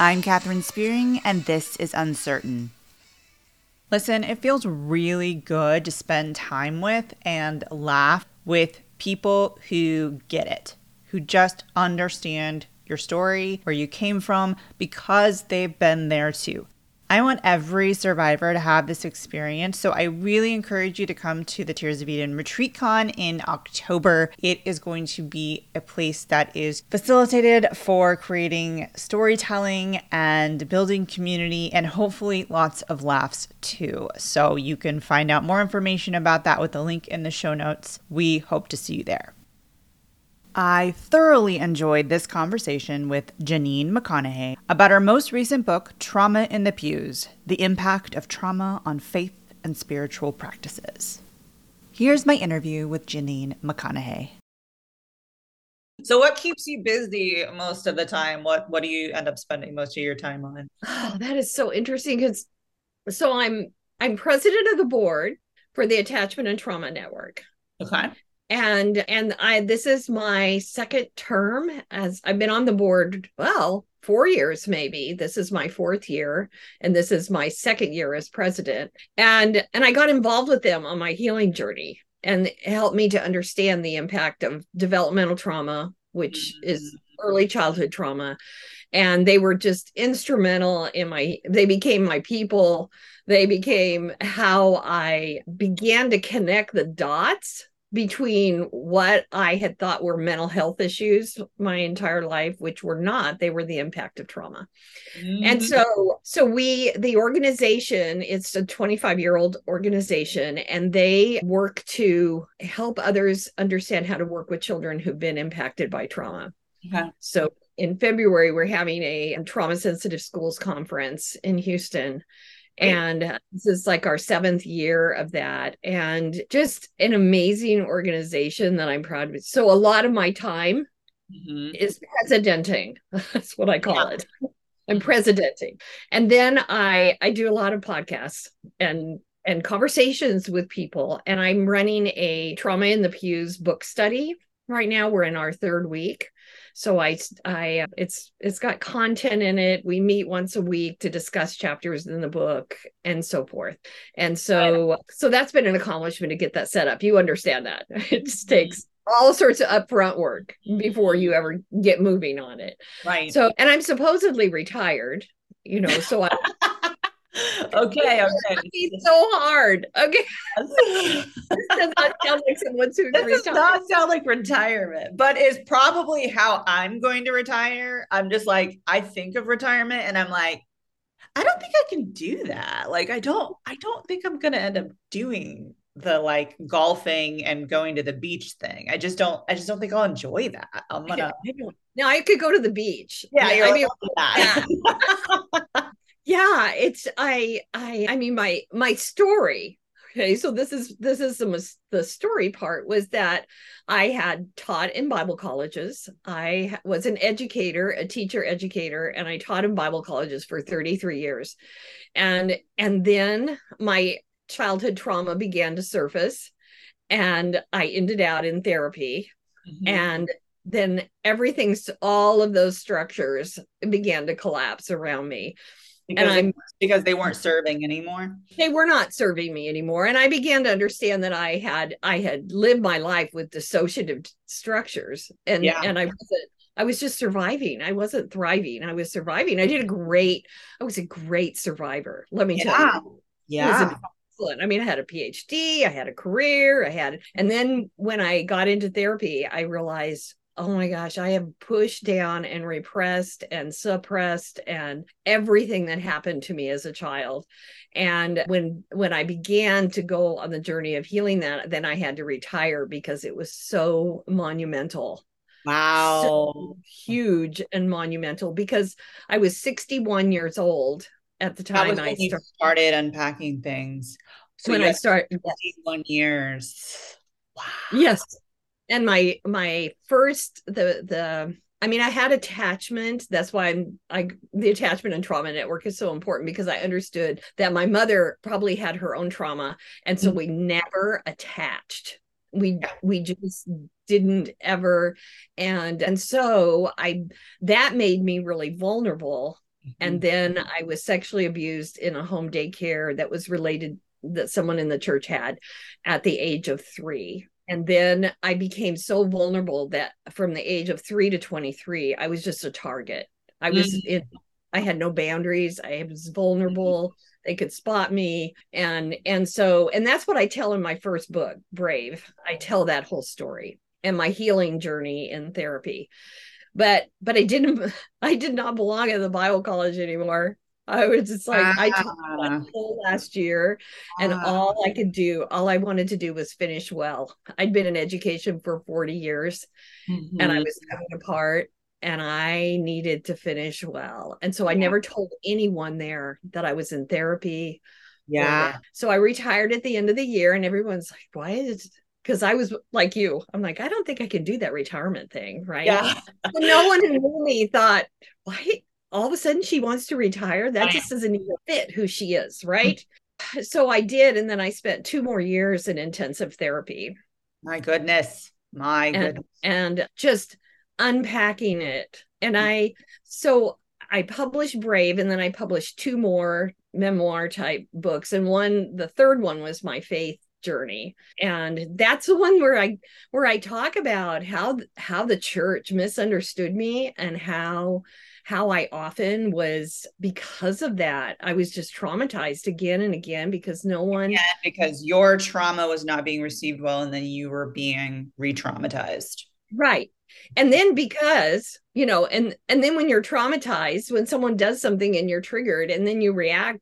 I'm Katherine Spearing, and this is Uncertain. Listen, it feels really good to spend time with and laugh with people who get it, who just understand your story, where you came from, because they've been there too. I want every survivor to have this experience. So I really encourage you to come to the Tears of Eden Retreat Con in October. It is going to be a place that is facilitated for creating storytelling and building community and hopefully lots of laughs too. So you can find out more information about that with the link in the show notes. We hope to see you there. I thoroughly enjoyed this conversation with Janyne McConnaughey about her most recent book, Trauma in the Pews The Impact of Trauma on Faith and Spiritual Practices. Here's my interview with Janyne McConnaughey. So what keeps you busy most of the time? What what do you end up spending most of your time on? Oh, that is so interesting because so I'm I'm president of the board for the Attachment and Trauma Network. Okay and and i this is my second term as i've been on the board well four years maybe. This is my fourth year and this is my second year as president. And and i got involved with them on my healing journey and it helped me to understand the impact of developmental trauma which mm-hmm. is early childhood trauma. And they were just instrumental in my they became my people. They became how i began to connect the dots between what I had thought were mental health issues my entire life, which were not, they were the impact of trauma. Mm-hmm. And so, so we, the organization, it's a 25 year old organization, and they work to help others understand how to work with children who've been impacted by trauma. Okay. So in February, we're having a trauma sensitive schools conference in Houston and this is like our seventh year of that. And just an amazing organization that i'm proud of. So a lot of my time mm-hmm. is presidenting that's what i call yeah. it. I'm presidenting and then i i do a lot of podcasts and and conversations with people. And i'm running a trauma in the pews book study right now. We're in our third week so i i it's it's got content in it. We meet once a week to discuss chapters in the book and so forth. And so so that's been an accomplishment to get that set up. You understand that. It just mm-hmm. takes all sorts of upfront work before you ever get moving on it. Right. So and i'm supposedly retired you know so i okay, okay. It's so hard. Okay. this does not sound like someone who's This does not sound like retirement, but it's probably how I'm going to retire. I'm just like, I think of retirement and I'm like, I don't think I can do that. Like, I don't, I don't think I'm gonna end up doing the like golfing and going to the beach thing. I just don't, I just don't think I'll enjoy that. I'm gonna now I could go to the beach. Yeah, I mean, yeah. yeah it's i i i mean my my story okay so this is this is the the story part was that i had taught in bible colleges. I was an educator a teacher educator and i taught in bible colleges for 33 years. And and then my childhood trauma began to surface and i ended out in therapy. Mm-hmm. and then everything's all of those structures began to collapse around me because and I'm because they weren't serving anymore. They were not serving me anymore, and I began to understand that I had I had lived my life with dissociative structures, and yeah. and I wasn't. I was just surviving. I wasn't thriving. I was surviving. I did a great. I was a great survivor. Let me yeah. tell you. Yeah. I mean, I had a PhD. I had a career. I had, and then when I got into therapy, I realized oh my gosh, I have pushed down and repressed and suppressed and everything that happened to me as a child. And when when I began to go on the journey of healing that, then I had to retire because it was so monumental. Wow. So huge and monumental because I was 61 years old at the time I started. started unpacking things. So when I started 61 years. Wow. Yes and my my first the the I mean, I had attachment. That's why I'm I the attachment and trauma network is so important because I understood that my mother probably had her own trauma. And so mm-hmm. we never attached. We we just didn't ever. And and so I that made me really vulnerable And then I was sexually abused in a home daycare that was related that someone in the church had at the age of three. And then I became so vulnerable that from the age of three to 23, I was just a target. I was mm-hmm. in, I had no boundaries. I was vulnerable. They could spot me. And and so, and that's what I tell in my first book, Brave. I tell that whole story and my healing journey in therapy. But but I didn't I did not belong at the Bible college anymore. I was just like, I taught ah. last year, and ah. all I could do, all I wanted to do was finish well. I'd been in education for 40 years mm-hmm. and I mm-hmm. was coming apart and I needed to finish well. And so I never told anyone there that I was in therapy. Yeah. So I retired at the end of the year, and everyone's like, why is because I was like you, I'm like, I don't think I can do that retirement thing, right? Yeah. no one knew me thought, why all of a sudden she wants to retire. That oh, just doesn't even fit who she is, mm-hmm. right? so I did, and then I spent two more years in intensive therapy. My goodness. My and, goodness. And just unpacking it. And mm-hmm. I so I published Brave and then I published two more memoir type books. And one, the third one was my faith journey and that's the one where i where i talk about how how the church misunderstood me and how how I often was because of that. I was just traumatized again and again because no one yeah, because your trauma was not being received well and then you were being re-traumatized. Right. And then because, you know, and and then when you're traumatized, when someone does something and you're triggered and then you react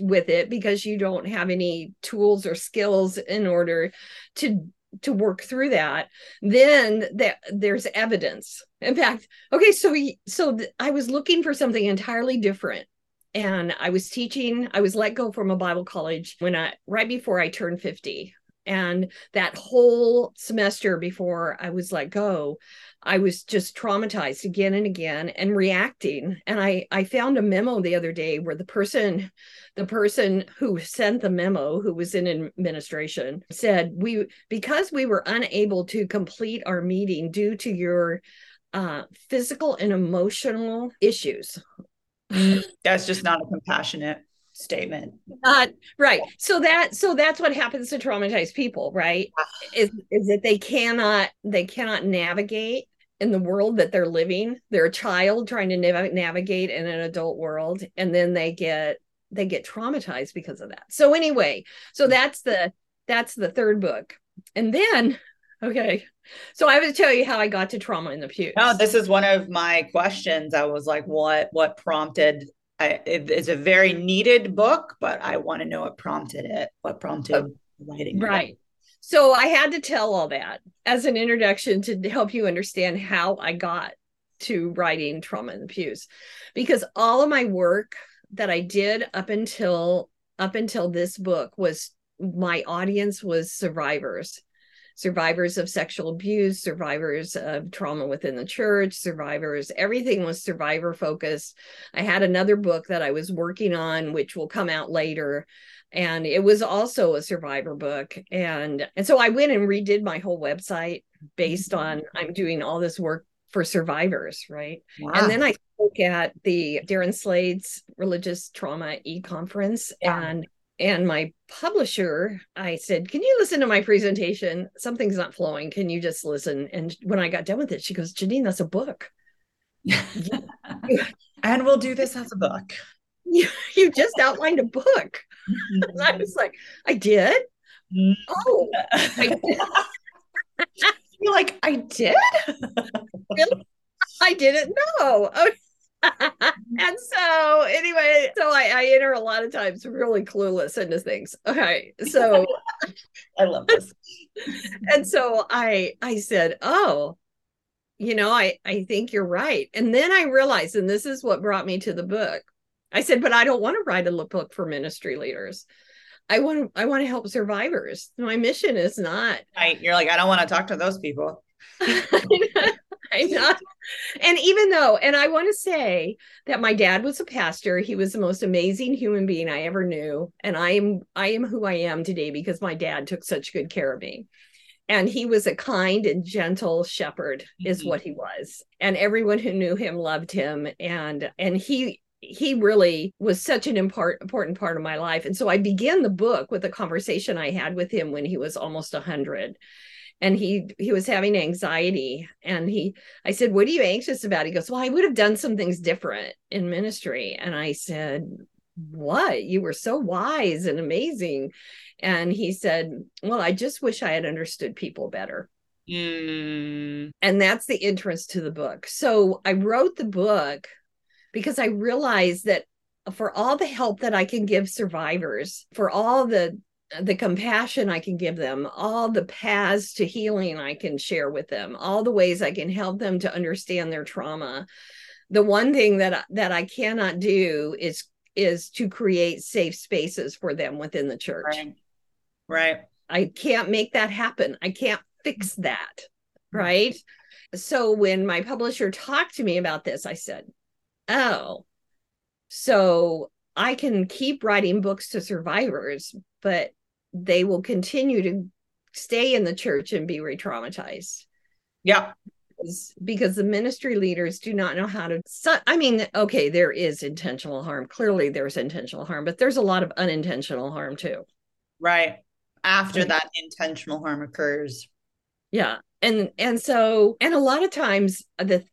with it because you don't have any tools or skills in order to to work through that then that there's evidence in fact okay so so th- i was looking for something entirely different and i was teaching i was let go from a bible college when i right before i turned 50 and that whole semester before I was let go, I was just traumatized again and again and reacting. And I I found a memo the other day where the person the person who sent the memo who was in administration said we because we were unable to complete our meeting due to your uh, physical and emotional issues. That's just not a compassionate statement. Uh, right. So that so that's what happens to traumatized people, right? is is that they cannot they cannot navigate in the world that they're living. They're a child trying to nav- navigate in an adult world, and then they get they get traumatized because of that. So anyway, so that's the that's the third book, and then okay. So I would tell you how I got to trauma in the pew. No, this is one of my questions. I was like, what what prompted I, it, it's a very needed book, but I want to know what prompted it. What prompted oh, writing? Right. It. So I had to tell all that as an introduction to help you understand how I got to writing Trauma in the Pews, because all of my work that I did up until up until this book was my audience was survivors survivors of sexual abuse, survivors of trauma within the church, survivors, everything was survivor focused. I had another book that I was working on, which will come out later. And it was also a survivor book. And, and so I went and redid my whole website based mm-hmm. on I'm doing all this work for survivors, right? Wow. And then I spoke at the Darren Slade's religious trauma e-conference yeah. and and my publisher i said can you listen to my presentation? Something's not flowing. Can you just listen? And when i got done with it she goes janyne that's a book. And we'll do this as a book. You, you just outlined a book. And i was like i did? Mm-hmm. oh I did. you're like i did? Really? i didn't know. Oh and so anyway, so I, I enter a lot of times really clueless into things. Okay. So I love this. and so I I said, Oh, you know, I, I think you're right. And then I realized, and this is what brought me to the book. I said, but I don't want to write a book for ministry leaders. I want to I want to help survivors. My mission is not. Right. You're like, I don't want to talk to those people. And even though, and I want to say that my dad was a pastor, he was the most amazing human being I ever knew. And I am I am who I am today because my dad took such good care of me. And he was a kind and gentle shepherd, is mm-hmm. what he was. And everyone who knew him loved him. And and he he really was such an import, important part of my life. And so I began the book with a conversation I had with him when he was almost 100 and he he was having anxiety. And he i said what are you anxious about? He goes well i would have done some things different in ministry. And i said what? You were so wise and amazing. And he said well i just wish i had understood people better. Mm. and that's the entrance to the book. So i wrote the book because I realized that for all the help that I can give survivors, for all the the compassion I can give them, all the paths to healing I can share with them, all the ways I can help them to understand their trauma. The one thing that that I cannot do is is to create safe spaces for them within the church. Right. Right. I can't make that happen. I can't fix that. Mm-hmm. Right. So when my publisher talked to me about this, I said, oh, so I can keep writing books to survivors, but they will continue to stay in the church and be re-traumatized. Yeah. Because, because the ministry leaders do not know how to I mean, okay, there is intentional harm. Clearly there's intentional harm, but there's a lot of unintentional harm too. Right. After that intentional harm occurs. Yeah. And and so and a lot of times the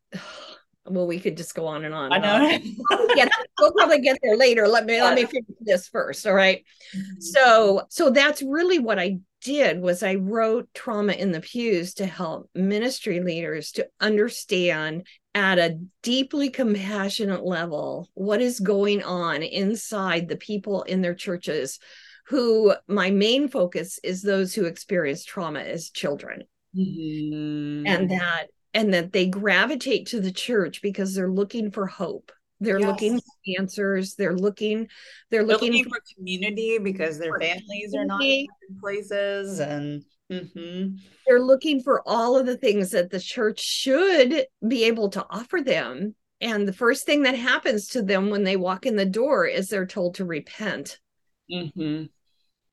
well, we could just go on and on. I know. we'll, get, we'll probably get there later. Let me let me finish this first. All right? mm-hmm. So so that's really what I did was I wrote trauma in the pews to help ministry leaders to understand at a deeply compassionate level what is going on inside the people in their churches who my main focus is those who experience trauma as children mm-hmm. and that and that they gravitate to the church because they're looking for hope. They're yes. looking for answers. They're looking they're, they're looking, looking, for community because their families are not in places and mm-hmm. they're looking for all of the things that the church should be able to offer them. And the first thing that happens to them when they walk in the door is they're told to repent. Mm-hmm.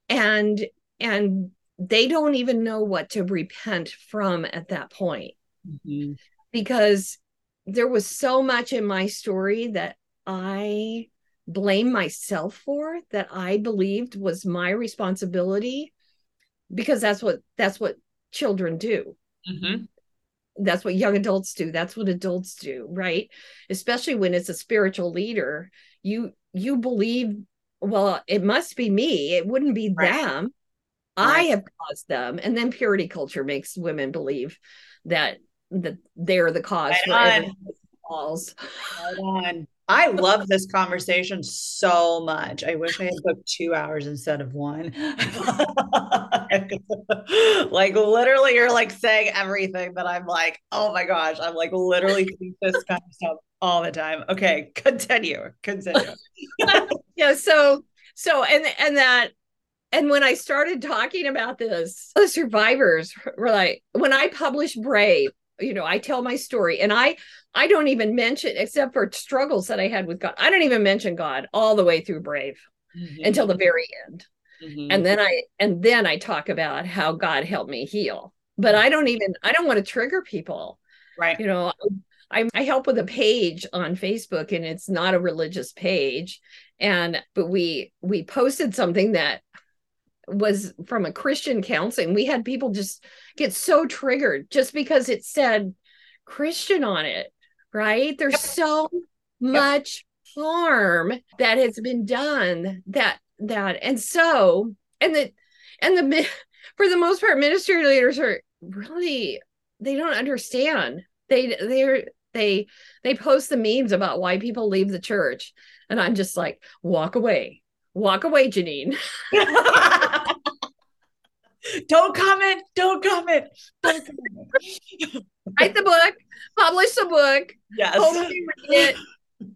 and and they don't even know what to repent from at that point mm-hmm. because there was so much in my story that I blame myself for that I believed was my responsibility because that's what that's what children do. Mm-hmm. That's what young adults do. That's what adults do, right? Especially when it's a spiritual leader, you you believe, well, it must be me. It wouldn't be right. them. Right. I have caused them. And then purity culture makes women believe that that they're the cause right for falls. Right on. I love this conversation so much. I wish I had booked two hours instead of one. like literally, you're like saying everything that I'm like, oh my gosh, I'm like literally doing this kind of stuff all the time. Okay, continue, continue. yeah. So, so, and and that and when I started talking about this, the survivors were like, when I published Brave, you know i tell my story and i i don't even mention except for struggles that i had with god i don't even mention god all the way through brave mm-hmm. until the very end Mhm. and then i and then i talk about how god helped me heal but i don't even i don't want to trigger people right you know I, I help with a page on facebook and it's not a religious page and but we we posted something that was from a Christian counseling. We had people just get so triggered just because it said Christian on it, right? There's Yep. so much harm that has been done that that and so and the and the for the most part ministry leaders are really they don't understand. They they're they they post the memes about why people leave the church and I'm just like walk away. Walk away, Janyne. don't comment. Don't comment. Don't comment. write the book, publish the book, yes. hopefully read it,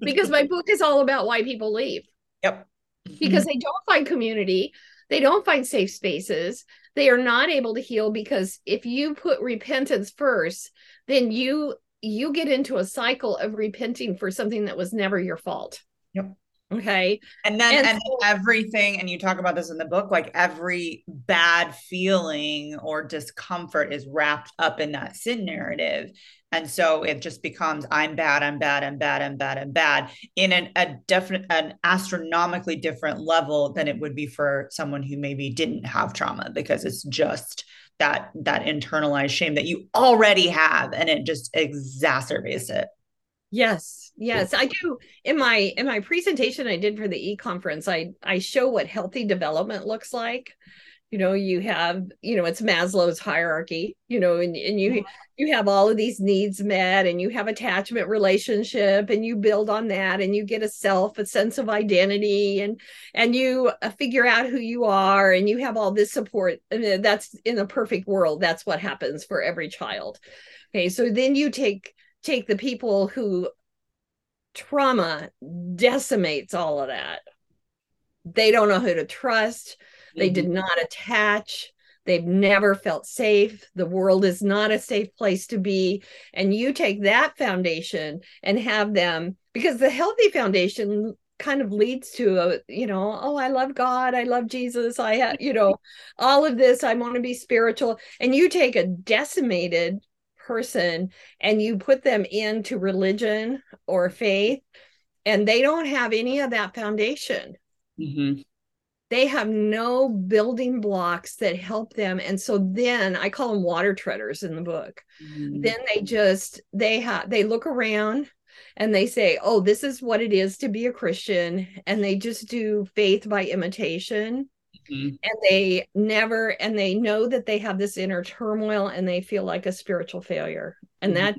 because my book is all about why people leave. Yep. Because they don't find community, they don't find safe spaces, they are not able to heal because if you put repentance first, then you you get into a cycle of repenting for something that was never your fault. Okay. And then and, and so, everything, and you talk about this in the book, like every bad feeling or discomfort is wrapped up in that sin narrative. And so it just becomes I'm bad, I'm bad, I'm bad, I'm bad, I'm bad in an, a definite, an astronomically different level than it would be for someone who maybe didn't have trauma because it's just that that internalized shame that you already have and it just exacerbates it. Yes, yes, I do. In my in my presentation I did for the e conference, I I show what healthy development looks like. You know, you have you know it's Maslow's hierarchy. You know, and and you you have all of these needs met, and you have attachment relationship, and you build on that, and you get a self, a sense of identity, and and you uh, figure out who you are, and you have all this support. And that's in a perfect world. That's what happens for every child. Okay, so then you take take the people who trauma decimates all of that. They don't know who to trust. They mm-hmm. did not attach. They've never felt safe. The world is not a safe place to be. And you take that foundation and have them, because the healthy foundation kind of leads to a you know oh i love god i love jesus i have you know all of this i want to be spiritual and you take a decimated person and you put them into religion or faith and they don't have any of that foundation. Mm-hmm. they have no building blocks that help them. And so then i call them water treaders in the book. Mm-hmm. then they just they have they look around and they say oh this is what it is to be a christian. And they just do faith by imitation Mm-hmm. And they never, and they know that they have this inner turmoil and they feel like a spiritual failure. And mm-hmm. that,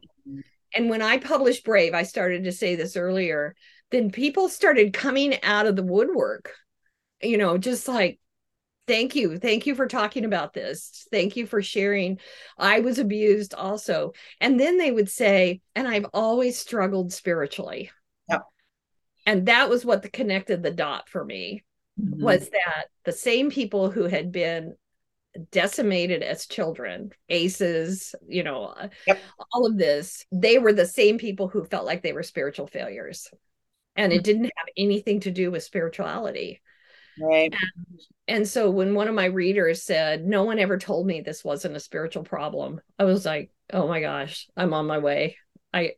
and when I published Brave, I started to say this earlier, then people started coming out of the woodwork, you know, just like, thank you. Thank you for talking about this. Thank you for sharing. I was abused also. And then they would say, and I've always struggled spiritually. Yep. And that was what the connected the dot for me mm-hmm. was that the same people who had been decimated as children, ACEs, you know, yep. all of this, they were the same people who felt like they were spiritual failures. And it mm-hmm. didn't have anything to do with spirituality. Right. And, and, so when one of my readers said, No one ever told me this wasn't a spiritual problem, I was like, Oh my gosh, I'm on my way. I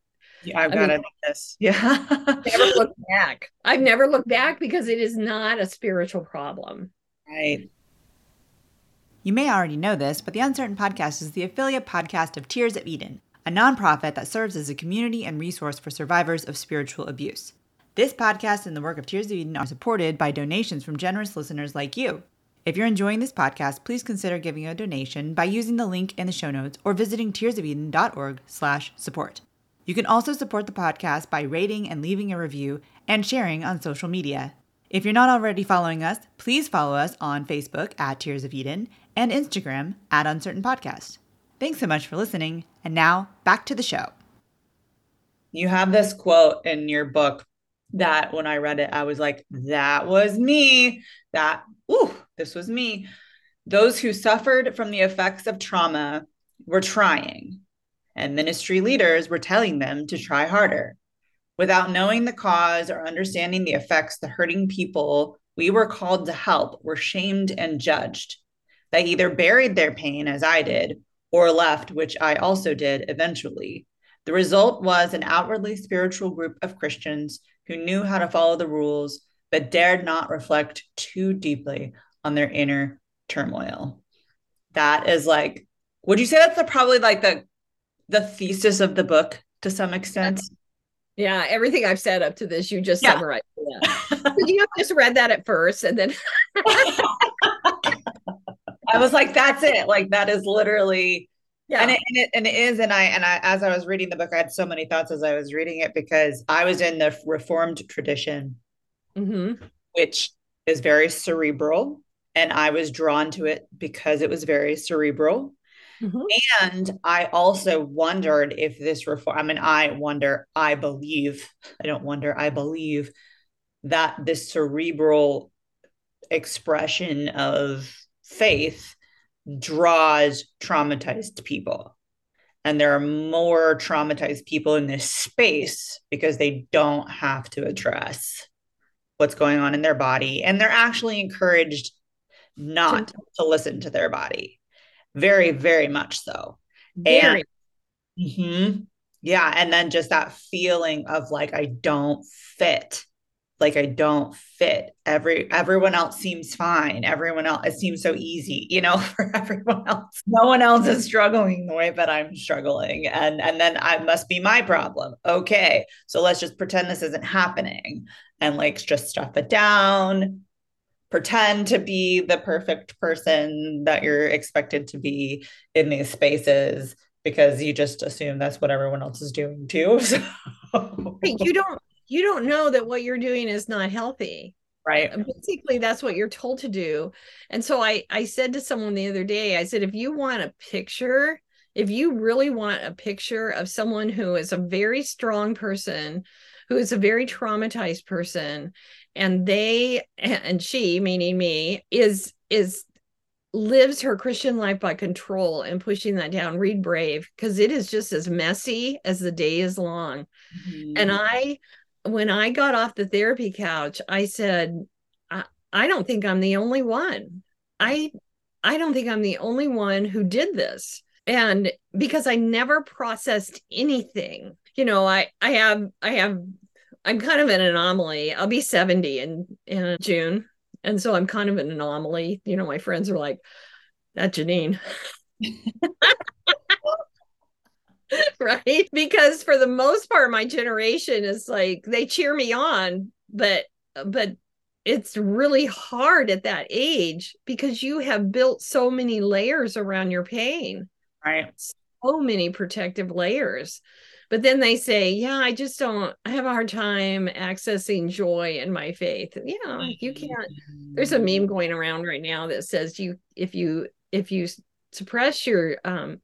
yeah, I've got to do this. Yeah. never look back. I've never looked back because it is not a spiritual problem. Right. You may already know this, but the Uncertain Podcast is the affiliate podcast of Tears of Eden, a nonprofit that serves as a community and resource for survivors of spiritual abuse. This podcast and the work of Tears of Eden are supported by donations from generous listeners like you. If you're enjoying this podcast, please consider giving a donation by using the link in the show notes or visiting tearsofeden.org/support. You can also support the podcast by rating and leaving a review and sharing on social media. If you're not already following us, please follow us on Facebook at Tears of Eden and Instagram at Uncertain Podcast. Thanks so much for listening. And now back to the show. You have this quote in your book that when I read it, I was like, that was me. That, ooh, this was me. Those who suffered from the effects of trauma were trying and ministry leaders were telling them to try harder. Without knowing the cause or understanding the effects the hurting people we were called to help were shamed and judged. They either buried their pain, as I did, or left, which I also did eventually. The result was an outwardly spiritual group of Christians who knew how to follow the rules, but dared not reflect too deeply on their inner turmoil. That is like, would you say that's the, probably like the the thesis of the book to some extent. Yeah, everything I've said up to this, you just yeah. summarized. Yeah. you have just read that at first, and then I was like, "That's it!" Like that is literally, yeah. And it, and it and it is. And I and I, as I was reading the book, I had so many thoughts as I was reading it because I was in the Reformed tradition, mm-hmm. which is very cerebral, and I was drawn to it because it was very cerebral. Mm-hmm. And I also wondered if this reform, I mean, I wonder, I believe, I don't wonder, I believe that this cerebral expression of faith draws traumatized people. And there are more traumatized people in this space because they don't have to address what's going on in their body and they're actually encouraged not to listen to their body very very much so. Very. and mhm, yeah and then just that feeling of like i don't fit. Like i don't fit. Every everyone else seems fine. Everyone else it seems so easy you know for everyone else. No one else is struggling the way that i'm struggling. And and then i must be my problem. Okay so let's just pretend this isn't happening. And like just stuff it down pretend to be the perfect person that you're expected to be in these spaces because you just assume that's what everyone else is doing too so, you don't you don't know that what you're doing is not healthy. Right. Uh, basically that's what you're told to do. And so i i said to someone the other day i said if you want a picture if you really want a picture of someone who is a very strong person who is a very traumatized person and they and she meaning me is is lives her christian life by control and pushing that down read brave because it is just as messy as the day is long mm-hmm. and I, when I got off the therapy couch, I said, I, I don't think I'm the only one. I, I don't think I'm the only one who did this. And because I never processed anything, you know, I, I have, I have, I'm kind of an anomaly. I'll be 70 in, in June. And so I'm kind of an anomaly. You know, my friends are like, that Janyne. right because for the most part my generation is like they cheer me on but but it's really hard at that age because you have built so many layers around your pain right so many protective layers but then they say yeah i just don't i have a hard time accessing joy in my faith. Yeah you can't there's a meme going around right now that says you if you if you suppress your um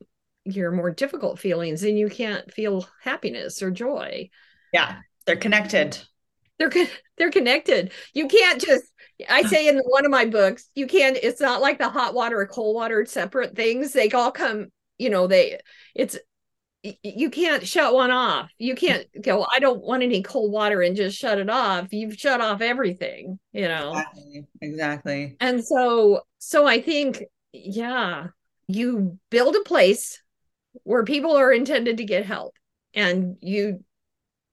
your more difficult feelings then you can't feel happiness or joy. Yeah they're connected. They're they're connected. You can't just i say in one of my books you can't it's not like the hot water or cold water separate things. They all come you know they it's you can't shut one off. You mm. can't go i don't want any cold water and just shut it off. You've shut off everything you know? Exactly, exactly. and so so i think yeah you build a place where people are intended to get help and you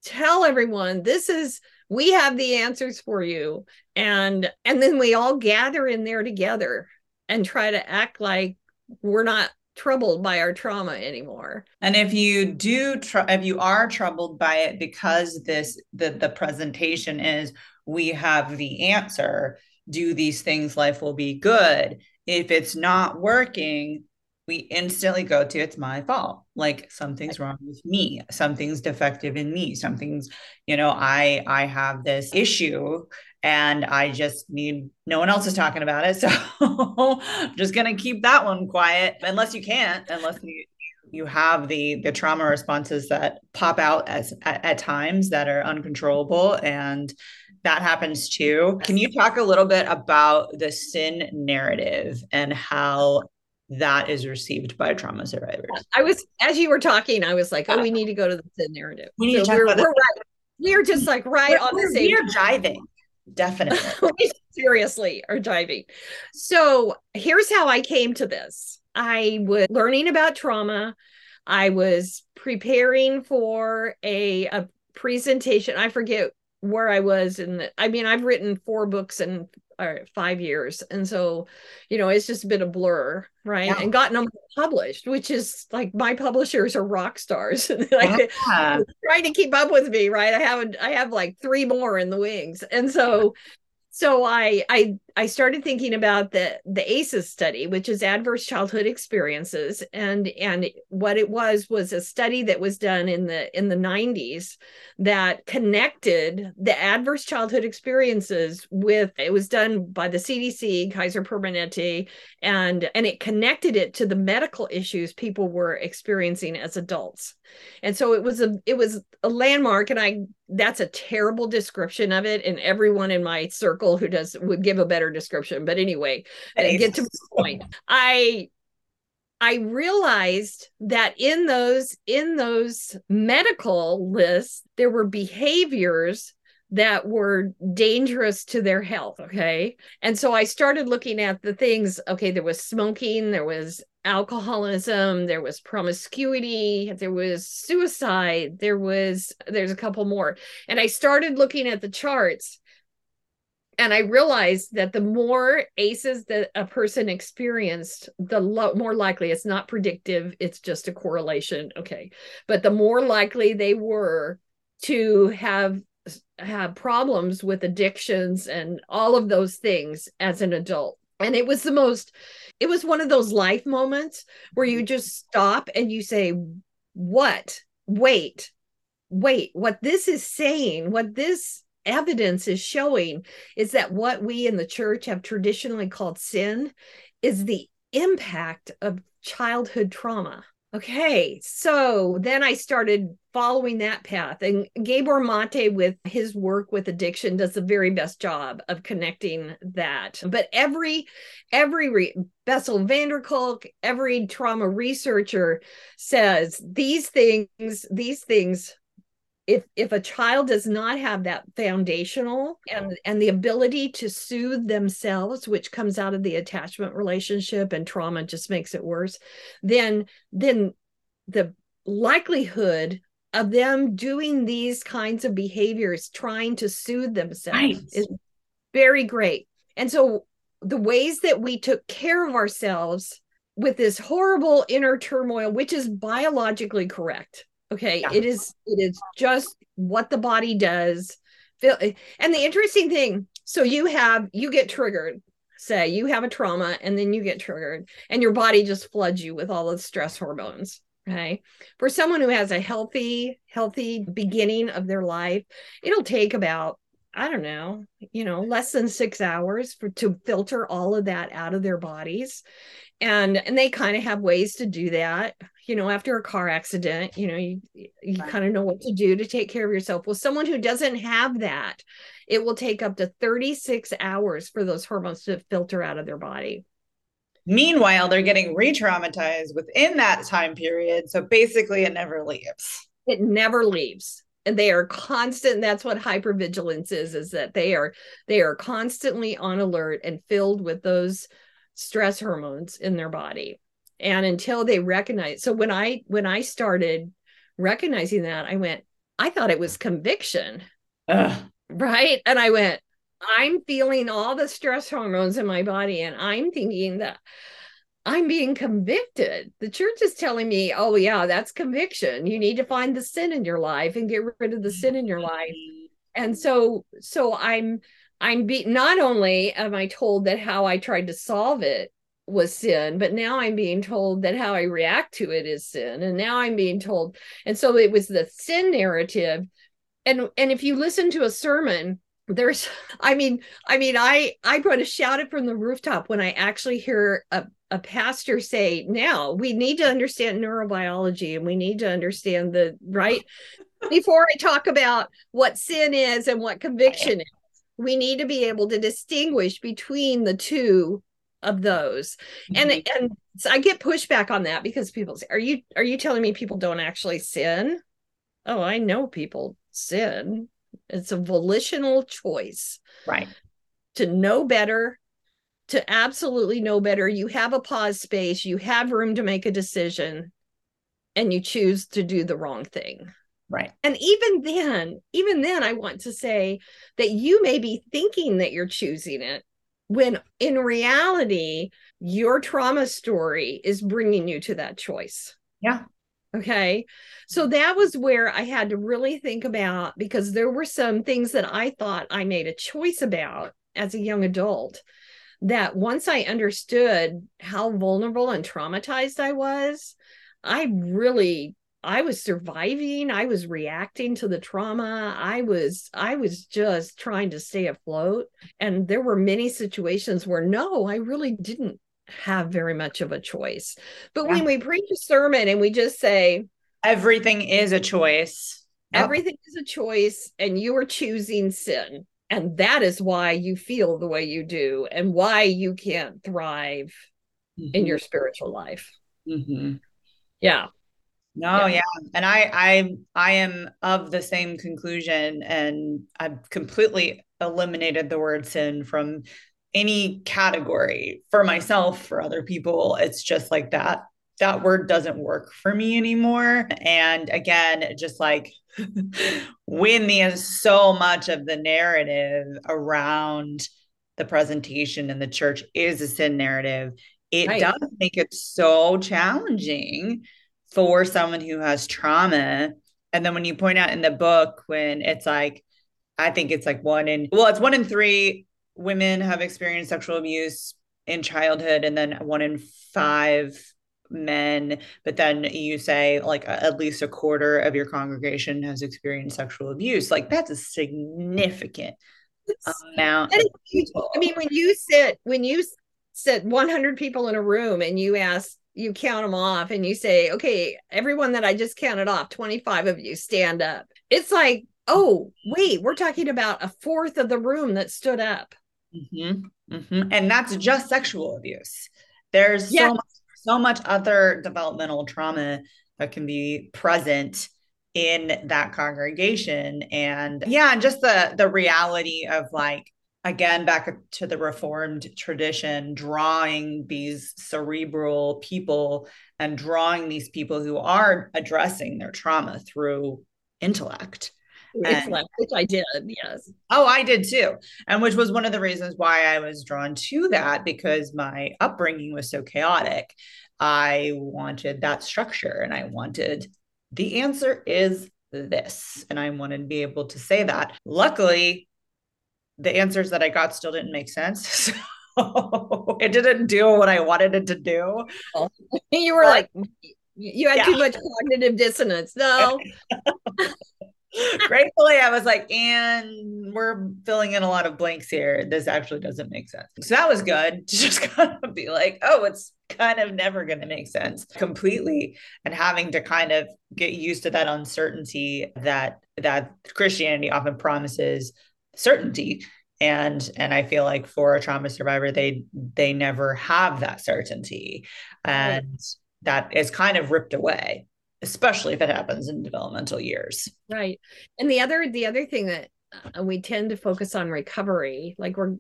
tell everyone this is we have the answers for you and and then we all gather in there together and try to act like we're not troubled by our trauma anymore. And if you mm-hmm. do tr- if you are troubled by it because this the the presentation is we have the answer. Do these things life will be good. If it's not working we instantly go to it's my fault. Like something's wrong with me. Something's defective in me. Something's you know i i have this issue and i just need no one else is talking about it so i'm just going to keep that one quiet unless you can't unless you you have the the trauma responses that pop out as at, at times that are uncontrollable and that happens too. Can you talk a little bit about the sin narrative and how that is received by trauma survivors. I was, as you were talking, I was like, oh, we need to go to the sin narrative. We need so to talk we're, about we're right. We're just like right we're, on the same. We're jiving, definitely. we seriously are diving. So here's how I came to this. I was learning about trauma. I was preparing for a, a presentation. I forget where I was And I mean, I've written four books in or five years. And so, you know, it's just been a blur, right? Yeah. And gotten them published, which is like my publishers are rock stars. like yeah. trying to keep up with me, right? I haven't I have like three more in the wings. And so so I I I started thinking about the the ACEs study, which is adverse childhood experiences, and and what it was was a study that was done in the in the 90s that connected the adverse childhood experiences with it was done by the CDC, Kaiser Permanente, and and it connected it to the medical issues people were experiencing as adults. And so it was a it was a landmark, and I that's a terrible description of it and everyone in my circle who does would give a better description but anyway uh, Thanks. get to the point i i realized that in those in those medical lists there were behaviors that were dangerous to their health. Okay. And so I started looking at the things. Okay. There was smoking, there was alcoholism, there was promiscuity, there was suicide, there was, there's a couple more. And I started looking at the charts and I realized that the more ACEs that a person experienced, the lo- more likely it's not predictive, it's just a correlation. Okay. But the more likely they were to have have problems with addictions and all of those things as an adult. And it was the most it was one of those life moments where you mm-hmm. just stop and you say what? Wait. Wait. What this is saying what this evidence is showing is that what we in the church have traditionally called sin is the impact of childhood trauma Okay, so then I started following that path, and Gabor Mate, with his work with addiction, does the very best job of connecting that. But every every re- Bessel van der Kolk, every trauma researcher says these things, these things if if a child does not have that foundational and and the ability to soothe themselves which comes out of the attachment relationship and trauma just makes it worse then then the likelihood of them doing these kinds of behaviors trying to soothe themselves right. is very great and so the ways that we took care of ourselves with this horrible inner turmoil which is biologically correct Okay. Yeah. It is it is just what the body does. Eh, and the interesting thing, so you have you get triggered, say you have a trauma, and then you get triggered, and your body just floods you with all the stress hormones. Okay. For someone who has a healthy, healthy beginning of their life, it'll take about I don't know, you know, less than six hours for to filter all of that out of their bodies. And and they kind of have ways to do that you know after a car accident you know you you right. kind of know what to do to take care of yourself. Well someone who doesn't have that it will take up to 36 hours for those hormones to filter out of their body. Meanwhile they're getting re-traumatized within that time period so basically it never leaves. It never leaves and they are constant that's what hypervigilance is is that they are they are constantly on alert and filled with those stress hormones in their body and until they recognize so when i when i started recognizing that i went i thought it was conviction. Ugh. right? And i went i'm feeling all the stress hormones in my body and i'm thinking that i'm being convicted. The church is telling me oh yeah that's conviction. You need to find the sin in your life and get rid of the sin in your life. Mm-hmm. And so so i'm i'm be not only am i told that how i tried to solve it was sin but now i'm being told that how i react to it is sin and now i'm being told and so it was the sin narrative. And and if you listen to a sermon there's i mean i mean i i want to shout it from the rooftop when i actually hear a, a pastor say now we need to understand neurobiology and we need to understand the right? Before i talk about what sin is and what conviction is we need to be able to distinguish between the two of those. And mm-hmm. and so i get pushback on that because people say are you are you telling me people don't actually sin? Oh i know people sin. It's a volitional choice right. to know better to absolutely know better. You have a pause space you have room to make a decision and you choose to do the wrong thing. Right. And even then even then i want to say that you may be thinking that you're choosing it when in reality your trauma story is bringing you to that choice. Yeah. Okay? So that was where i had to really think about because there were some things that i thought i made a choice about as a young adult that once i understood how vulnerable and traumatized i was i really I was surviving. I was reacting to the trauma. I was I was just trying to stay afloat. And there were many situations where no, I really didn't have very much of a choice. But yeah. when we preach a sermon and we just say everything is a choice. Everything is a choice and you are choosing sin. And that is why you feel the way you do and why you can't thrive mm-hmm. in your spiritual life. Mm-hmm. Yeah No, yeah. yeah. And I I I am of the same conclusion and I've completely eliminated the word sin from any category for myself for other people it's just like that that word doesn't work for me anymore and again just like when the so much of the narrative around the presentation in the church is a sin narrative it right. does make it so challenging for someone who has trauma. And then when you point out in the book when it's like i think it's like one in well it's one in three women have experienced sexual abuse in childhood and then one in five men. But then you say like at least a quarter of your congregation has experienced sexual abuse. Like that's a significant amount. i mean when you sit when you sit 100 people in a room and you ask you count them off and you say okay everyone that i just counted off 25 of you stand up it's like oh wait we're talking about a fourth of the room that stood up Mm-hmm. Mm-hmm. And that's just sexual abuse. There's yeah. so, much, so much other developmental trauma that can be present in that congregation and yeah and just the the reality of like again back to the reformed tradition drawing these cerebral people and drawing these people who are addressing their trauma through intellect and, which I did, yes. Oh, I did too. And which was one of the reasons why I was drawn to that because my upbringing was so chaotic. I wanted that structure and I wanted the answer is this. And I wanted to be able to say that. Luckily, the answers that I got still didn't make sense. So it didn't do what I wanted it to do. You were like, you had yeah. too much cognitive dissonance. No. gratefully i was like and we're filling in a lot of blanks here this actually doesn't make sense so that was good to just kind of be like oh it's kind of never going to make sense completely and having to kind of get used to that uncertainty that that christianity often promises certainty and and i feel like for a trauma survivor they they never have that certainty and right. that is kind of ripped away especially if it happens in developmental years. Right. And the other the other thing that uh, we tend to focus on recovery, like we're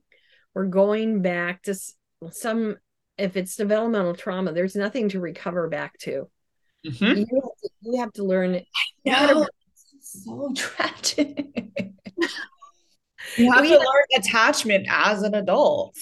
we're going back to some if it's developmental trauma, there's nothing to recover back to. Mm-hmm. You, have to you have to learn. No, so tragic. You have we to have, learn attachment as an adult.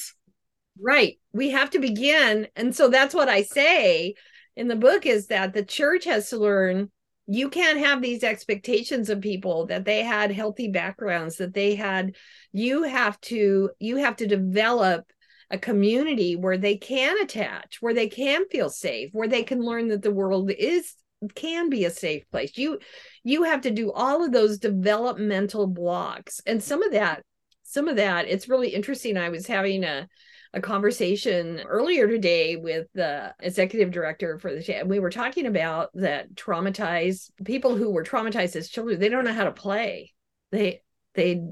Right. We have to begin. And so that's what I say in the book is that the church has to learn you can't have these expectations of people that they had healthy backgrounds that they had you have to you have to develop a community where they can attach where they can feel safe where they can learn that the world is can be a safe place. You you have to do all of those developmental blocks. And some of that some of that it's really interesting. I was having a a conversation earlier today with the executive director for the and we were talking about that traumatized people who were traumatized as children they don't know how to play. They they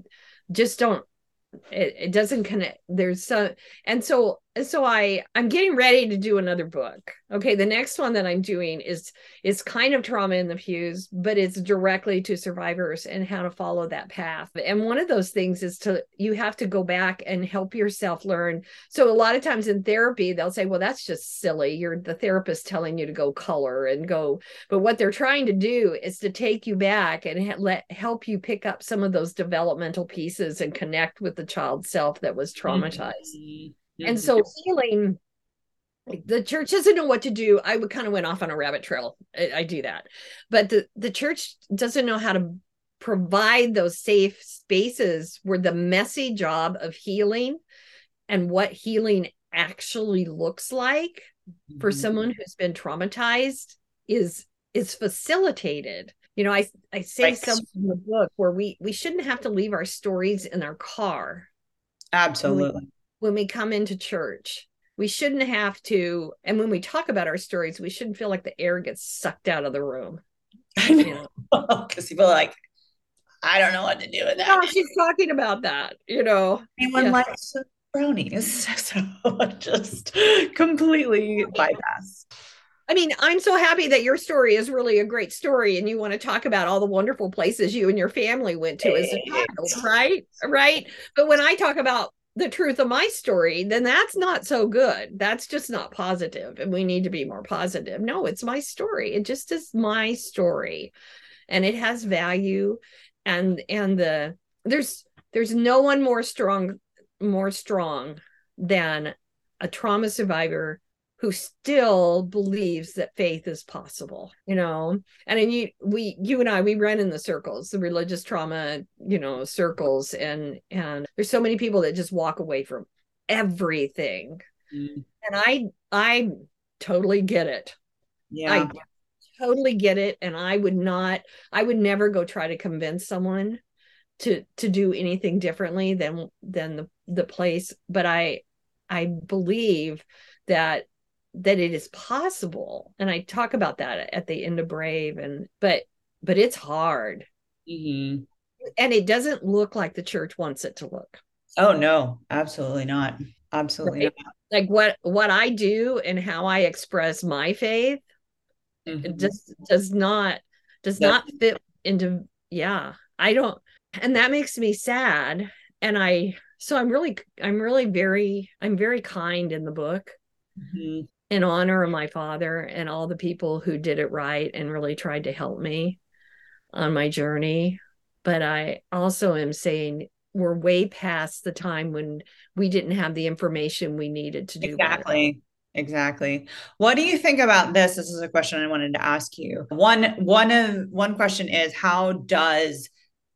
just don't it, it doesn't connect there's so and so so i i'm getting ready to do another book. Okay the next one that i'm doing is is kind of trauma in the pews but it's directly to survivors and how to follow that path. And one of those things is to you have to go back and help yourself learn. So a lot of times in therapy they'll say well that's just silly. You're the therapist telling you to go color and go but what they're trying to do is to take you back and ha- let help you pick up some of those developmental pieces and connect with the child self that was traumatized. mm-hmm and so healing the church doesn't know what to do. I would kind of went off on a rabbit trail. I, I, do that. But the the church doesn't know how to provide those safe spaces where the messy job of healing and what healing actually looks like mm-hmm. for someone who's been traumatized is is facilitated. You know i i say right. something in the book where we we shouldn't have to leave our stories in our car. Absolutely when we come into church. We shouldn't have to, and when we talk about our stories, we shouldn't feel like the air gets sucked out of the room. I know. Because people are like, I don't know what to do with that. No, she's talking about that, you know. Anyone yeah. likes brownies. So just completely bypass. I mean, I'm so happy that your story is really a great story and you want to talk about all the wonderful places you and your family went to as a child, right? Right. But when I talk about the truth of my story, then that's not so good. That's just not positive, and we need to be more positive. No, it's my story. It just is my story, and it has value, and and the there's there's no one more strong more strong than a trauma survivor who still believes that faith is possible you know? And then you we you and i we run in the circles the religious trauma you know circles and and there's so many people that just walk away from everything. Mm. and i i totally get it. Yeah. i totally get it. And i would not i would never go try to convince someone to to do anything differently than than the the place. But i i believe that that it is possible and i talk about that at the end of brave and but but it's hard mm-hmm. and it doesn't look like the church wants it to look oh no absolutely not absolutely right? not. like what what i do and how i express my faith mm-hmm. it just does not does yep. not fit into yeah i don't and that makes me sad and i so i'm really i'm really very i'm very kind in the book mm-hmm in honor of my father and all the people who did it right and really tried to help me on my journey. But I also am saying we're way past the time when we didn't have the information we needed to do exactly. Better. Exactly. What do you think about this? This is a question I wanted to ask you. One one of one question is how does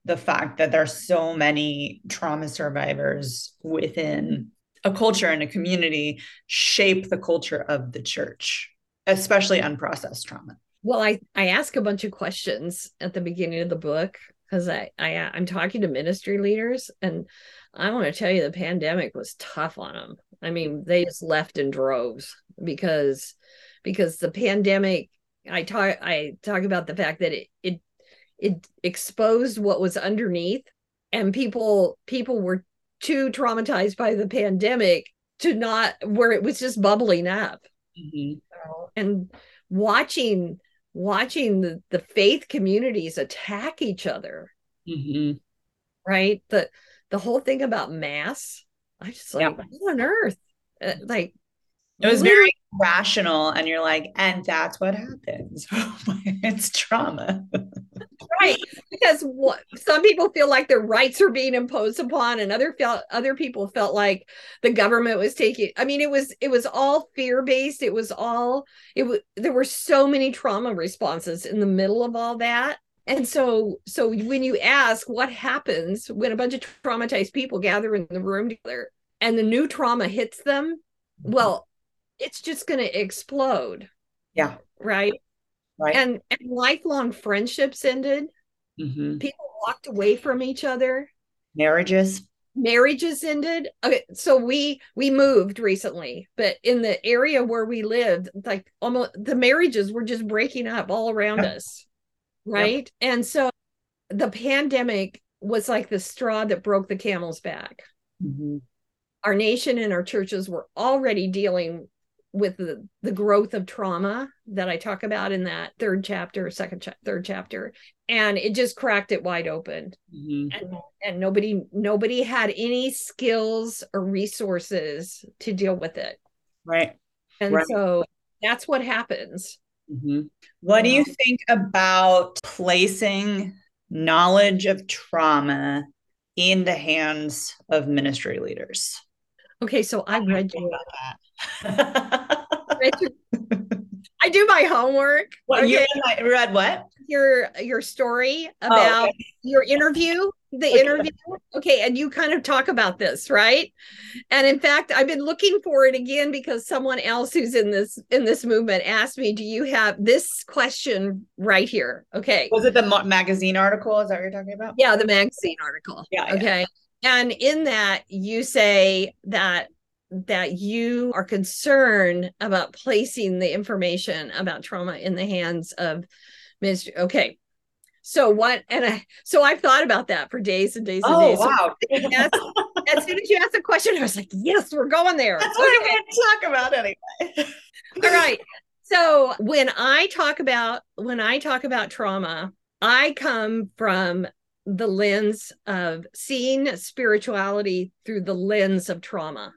the fact that there's so many trauma survivors within a culture and a community shape the culture of the church, especially unprocessed trauma? Well, I, I ask a bunch of questions at the beginning of the book because I, I uh, I'm talking to ministry leaders and I want to tell you the pandemic was tough on them. I mean, they just left in droves because because the pandemic I talk I talk about the fact that it it it exposed what was underneath and people people were too traumatized by the pandemic to not where it was just bubbling up mm-hmm. and watching watching the, the faith communities attack each other mm-hmm. right the the whole thing about mass i just like yeah. what on earth uh, like it was very rational and you're like and that's what happens it's trauma. Right because what some people feel like their rights are being imposed upon and other felt other people felt like the government was taking i mean it was it was all fear based it was all it was there were so many trauma responses in the middle of all that. And so so when you ask what happens when a bunch of traumatized people gather in the room together and the new trauma hits them well it's just going to explode. Yeah. Right? Right. And, and lifelong friendships ended. Mm-hmm. people walked away from each other. Marriages. Marriages ended. Okay so we we moved recently but in the area where we lived like almost the marriages were just breaking up all around yep. us. Right? Yep. and so the pandemic was like the straw that broke the camel's back. Mm-hmm. our nation and our churches were already dealing with the, the growth of trauma that I talk about in that third chapter, second cha- third chapter, and it just cracked it wide open. Mm-hmm. And, and nobody nobody had any skills or resources to deal with it. Right. And right. so that's what happens. Mm-hmm. What do you think about placing knowledge of trauma in the hands of ministry leaders? Okay, so I read you. I do my homework. What okay. you read what? Your your story oh, about oh, okay. your interview, the okay. interview. Okay, and you kind of talk about this, right? And in fact, I've been looking for it again because someone else who's in this in this movement asked me, "Do you have this question right here?" Okay. Was it the magazine article? Is that what you're talking about? Yeah, the magazine article. Yeah. Okay. Yeah. And in that, you say that that you are concerned about placing the information about trauma in the hands of ministry. Okay. So what and I so I've thought about that for days and days and oh, days. Wow. So as soon as you asked the question, I was like, yes, we're going there. That's what okay. we're going to talk about anyway. All right. So when I talk about when I talk about trauma, I come from the lens of seeing spirituality through the lens of trauma.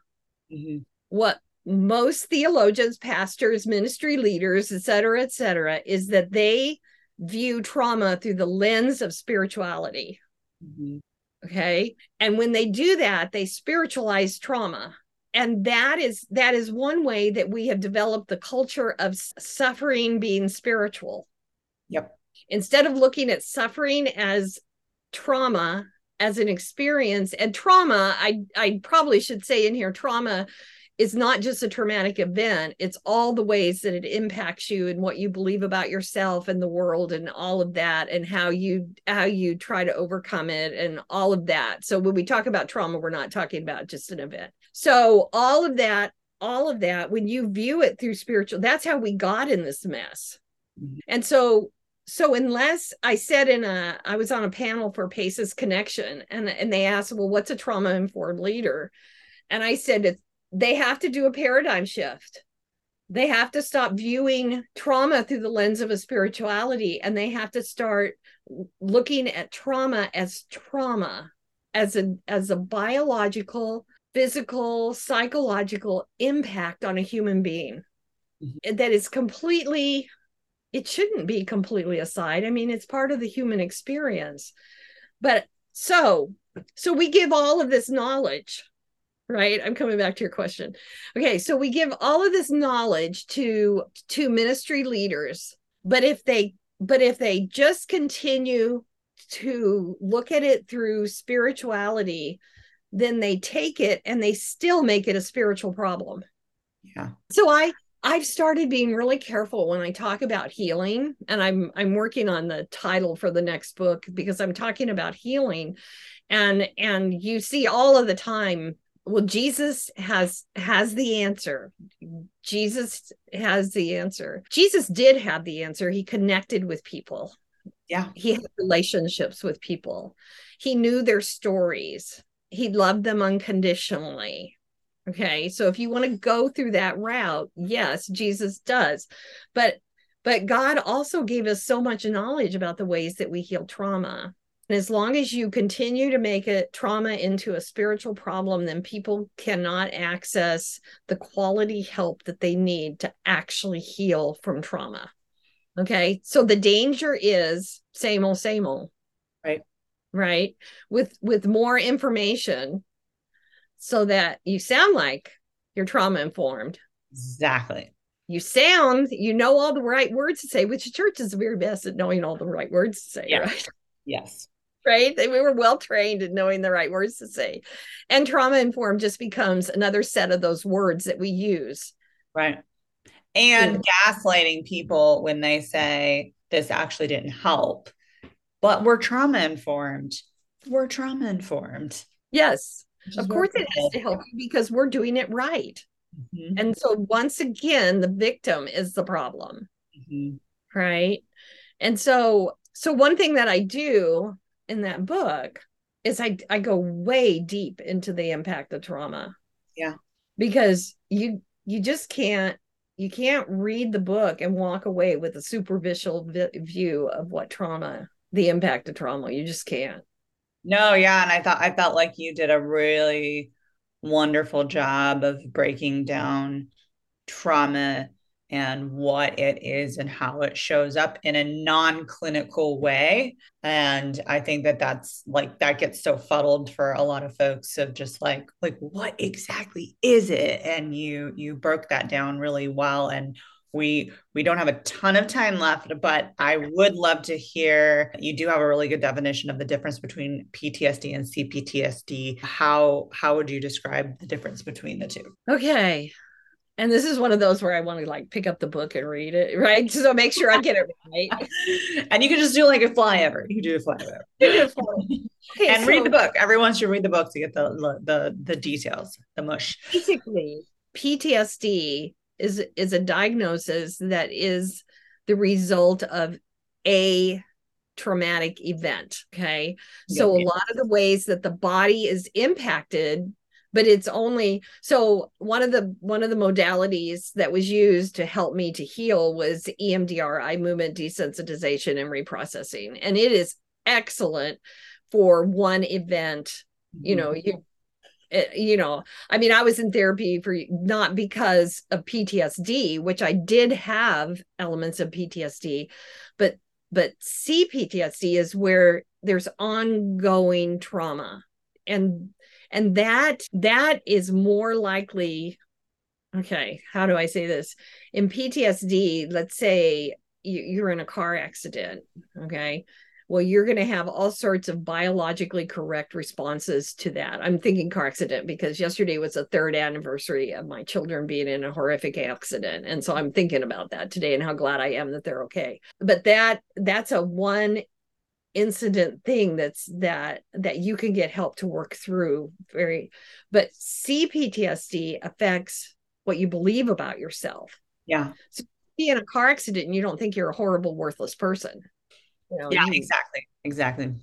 Mm-hmm. What most theologians, pastors, ministry leaders, et cetera, et cetera, is that they view trauma through the lens of spirituality. Mm-hmm. Okay. And when they do that, they spiritualize trauma. And that is that is one way that we have developed the culture of suffering being spiritual. Yep. Instead of looking at suffering as trauma as an experience. And trauma, I I probably should say in here trauma is not just a traumatic event. It's all the ways that it impacts you and what you believe about yourself and the world and all of that and how you how you try to overcome it and all of that. So when we talk about trauma we're not talking about just an event. So all of that all of that when you view it through spiritual that's how we got in this mess. Mhm. and so so unless i said in a i was on a panel for PACEs Connection and and they asked well what's a trauma informed leader and i said it's they have to do a paradigm shift. They have to stop viewing trauma through the lens of a spirituality and they have to start looking at trauma as trauma as a as a biological, physical, psychological impact on a human being. Mhm. That is completely it shouldn't be completely aside. I mean, it's part of the human experience. But so so we give all of this knowledge right i'm coming back to your question okay so we give all of this knowledge to to ministry leaders but if they but if they just continue to look at it through spirituality then they take it and they still make it a spiritual problem Yeah. so i i've started being really careful when i talk about healing and i'm i'm working on the title for the next book because i'm talking about healing. And and you see all of the time well jesus has has the answer. Jesus has the answer. Jesus did have the answer. He connected with people. Yeah. he had relationships with people. He knew their stories. He loved them unconditionally okay so if you want to go through that route yes jesus does but but god also gave us so much knowledge about the ways that we heal trauma and as long as you continue to make it trauma into a spiritual problem, then people cannot access the quality help that they need to actually heal from trauma. Okay. So the danger is same old, same old. Right. Right. With with more information so that you sound like you're trauma informed. Exactly. You sound, you know all the right words to say, which the church is the very best at knowing all the right words to say, Yeah. right? Yes. right? They, we were well trained in knowing the right words to say. And trauma informed just becomes another set of those words that we use. Right. And gaslighting people when they say this actually didn't help, but we're trauma informed. We're trauma informed. Yes, of course it has to help you because we're doing it right. Mhm. And so once again, the victim is the problem, Mhm. right? And so so one thing that I do in that book is I I go way deep into the impact of trauma. Yeah. Because you you just can't you can't read the book and walk away with a superficial vi- view of what trauma the impact of trauma you just can't No, yeah, and I thought I felt like you did a really wonderful job of breaking down trauma and what it is and how it shows up in a non-clinical way. And I think that that's like that gets so fuddled for a lot of folks of just like like what exactly is it? And you you broke that down really well and we we don't have a ton of time left but i would love to hear you do have a really good definition of the difference between ptsd and cptsd how how would you describe the difference between the two? Okay. And this is one of those where i want to like pick up the book and read it right? So make sure i get it right. And you can just do like a flyover. You can do a flyover. Okay, and read the book. Everyone should read the book to get the the the details the mush. Basically ptsd is is a diagnosis that is the result of a traumatic event okay so Yeah. a lot of the ways that the body is impacted but it's only so one of the one of the modalities that was used to help me to heal was EMDR, eye movement desensitization and reprocessing. And it is excellent for one event. You know, mm-hmm. you eh, you know i mean i was in therapy for not because of ptsd which i did have elements of ptsd but but cptsd is where there's ongoing trauma. And and that that is more likely okay how do i say this? In ptsd let's say you're in a car accident okay well you're going to have all sorts of biologically correct responses to that. I'm thinking car accident because yesterday was the third anniversary of my children being in a horrific accident. And so i'm thinking about that today and how glad i am that they're okay. But that that's a one incident thing that's that that you can get help to work through very but cptsd affects what you believe about yourself. Yeah. So be in a car accident and you don't think you're a horrible worthless person you know, yeah you, exactly. Exactly.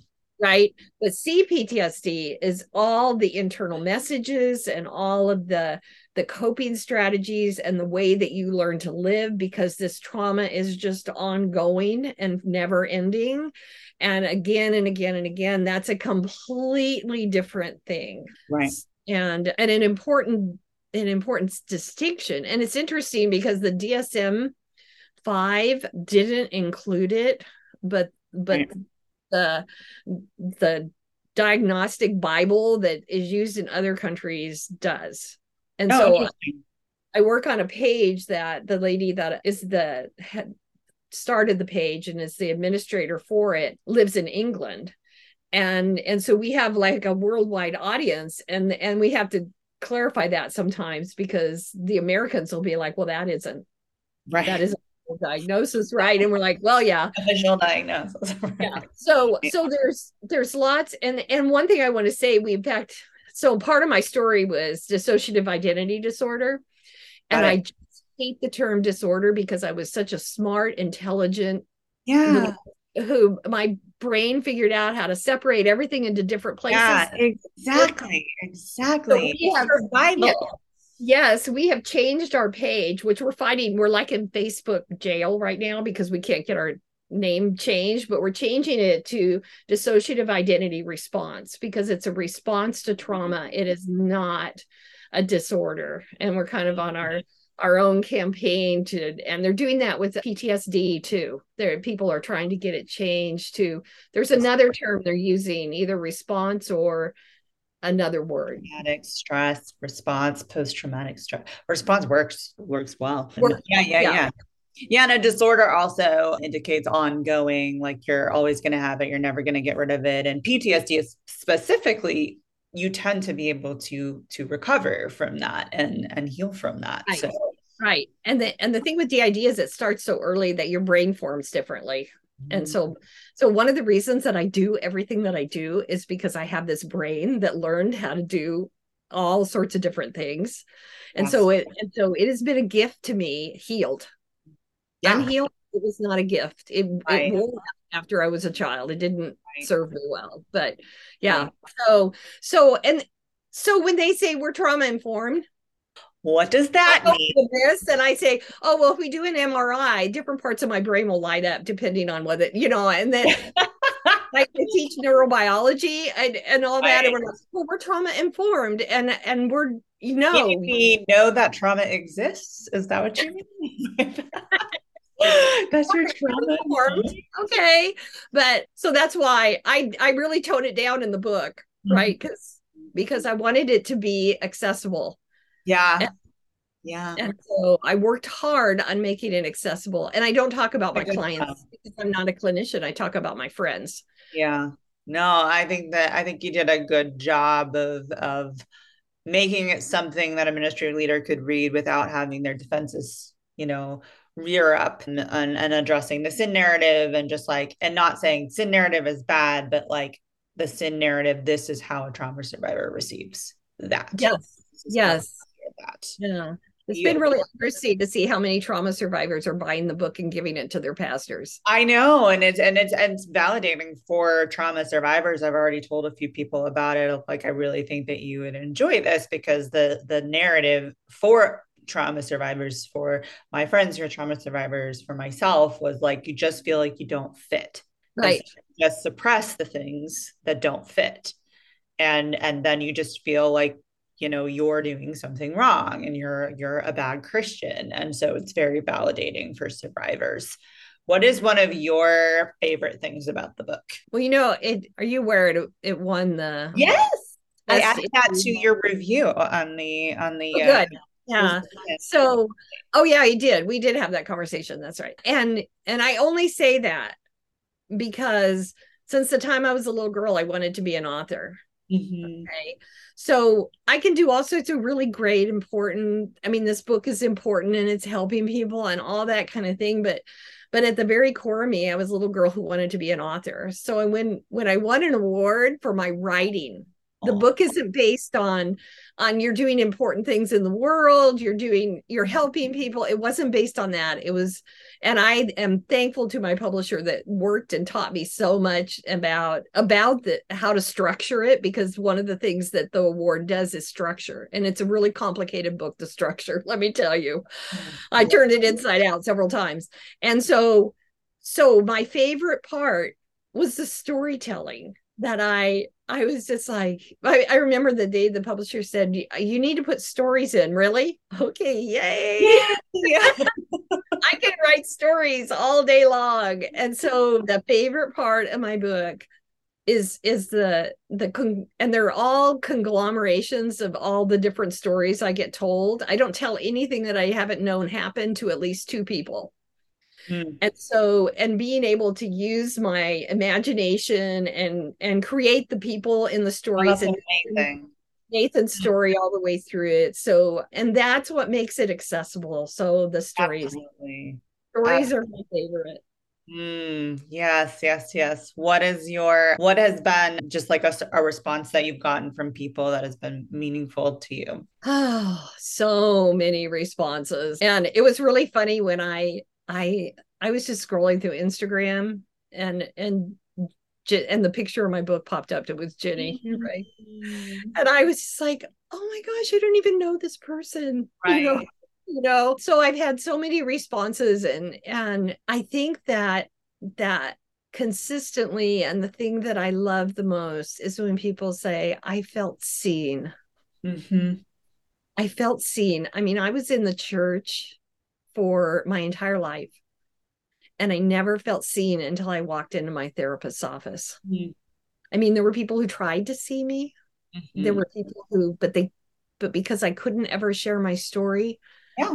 Right? But cptsd is all the internal messages and all of the the coping strategies and the way that you learn to live because this trauma is just ongoing and never ending. And again and again and again that's a completely different thing. Right. And and an important an important distinction. And it's interesting because the dsm 5 didn't include it but but right. the the diagnostic bible that is used in other countries does. And oh, so I work on a page that the lady that is the head started the page and is the administrator for it lives in England. And and so we have like a worldwide audience and and we have to clarify that sometimes because the Americans will be like well that isn't right. that isn't diagnosis right? And we're like well yeah. Official diagnosis yeah. So so there's there's lots. And and one thing i want to say we in fact so part of my story was dissociative identity disorder. And i just hate the term disorder because I was such a smart, intelligent, yeah, who, who my brain figured out how to separate everything into different places. Yeah, exactly, exactly. So we have survival. Yes, we have changed our page, which we're finding We're like in Facebook jail right now because we can't get our name changed, but we're changing it to dissociative identity response because it's a response to trauma. It is not a disorder. And we're kind of on our our own campaign to and they're doing that with PTSD too. There people are trying to get it changed to there's another term they're using either response or another word. Traumatic stress response, post traumatic stress response works works well. Work, yeah, yeah, yeah, yeah. Yeah, and a disorder also indicates ongoing, like you're always going to have it, you're never going to get rid of it. And PTSD is specifically you tend to be able to to recover from that and and heal from that right. so right and the and the thing with DID is it starts so early that your brain forms differently. And mm-hmm. so so one of the reasons that i do everything that i do is because i have this brain that learned how to do all sorts of different things and yes. so it and so it has been a gift to me healed yeah. unhealed it was not a gift it, right. it after I was a child. It didn't right. serve me well. But yeah. Right. So so and so when they say we're trauma informed, what does that mean? This and I say, oh well, if we do an MRI, different parts of my brain will light up depending on whether you know, and then I teach neurobiology and, and all that, right. and we're like, well, we're trauma informed, and and we're you know, we know that trauma exists. Is that what you mean? that's your trauma okay but so that's why i i really tone it down in the book mm-hmm. right because because i wanted it to be accessible yeah. And, yeah. and so i worked hard on making it accessible and i don't talk about my clients because i'm not a clinician i talk about my friends. Yeah. No i think that i think you did a good job of of making it something that a ministry leader could read without having their defenses you know rear up and, and, and addressing the sin narrative and just like and not saying sin narrative is bad but like the sin narrative this is how a trauma survivor receives that. Yes. Yes that yeah It's been really interesting to see how many trauma survivors are buying the book and giving it to their pastors. I know, and it's and it's and it's validating for trauma survivors. I've already told a few people about it. Like, I really think that you would enjoy this because the the narrative for trauma survivors, for my friends who are trauma survivors, for myself, was like you just feel like you don't fit. Right. Just suppress the things that don't fit. And and then you just feel like you know you're doing something wrong and you're you're a bad christian. And so it's very validating for survivors. What is one of your favorite things about the book? Well you know it are you aware it, it won the yes. I added that to your review on the on the oh, uh, good. Yeah. so oh yeah i did. We did have that conversation. That's right. And and i only say that because since the time i was a little girl i wanted to be an author mm-hmm. okay so I can do all sorts of really great, important. I mean, this book is important and it's helping people and all that kind of thing. But but at the very core of me, I was a little girl who wanted to be an author. So when when I won an award for my writing, the book isn't based on on you're doing important things in the world you're doing you're helping people. It wasn't based on that. It was and i am thankful to my publisher that worked and taught me so much about about the how to structure it because one of the things that the award does is structure and it's a really complicated book to structure let me tell you. I turned it inside out several times. And so so my favorite part was the storytelling that I I was just like I, I remember the day the publisher said you need to put stories in. Really? Okay yay. Yeah. I can write stories all day long. And so the favorite part of my book is is the the con- and they're all conglomerations of all the different stories I get told. I don't tell anything that I haven't known happened to at least two people Mm. And so, and being able to use my imagination and and create the people in the stories oh, and Nathan's hmm. story all the way through it. So, and that's what makes it accessible. So the stories, Absolutely. stories Absolutely. are my favorite. Mm, yes, yes, yes. What is your what has been just like a, a response that you've gotten from people that has been meaningful to you? Oh, so many responses. And it was really funny when I I I was just scrolling through Instagram and and and the picture of my book popped up. It was Jenny, mm-hmm. right? And I was just like, oh my gosh, I don't even know this person. Right. You know, you know. So I've had so many responses, and and I think that that consistently and the thing that I love the most is when people say, I felt seen. Mm-hmm. I felt seen. I mean, I was in the church for my entire life. And I never felt seen until I walked into my therapist's office. Mm-hmm. I mean, there were people who tried to see me. Mm-hmm. There were people who, but they, but because I couldn't ever share my story, yeah,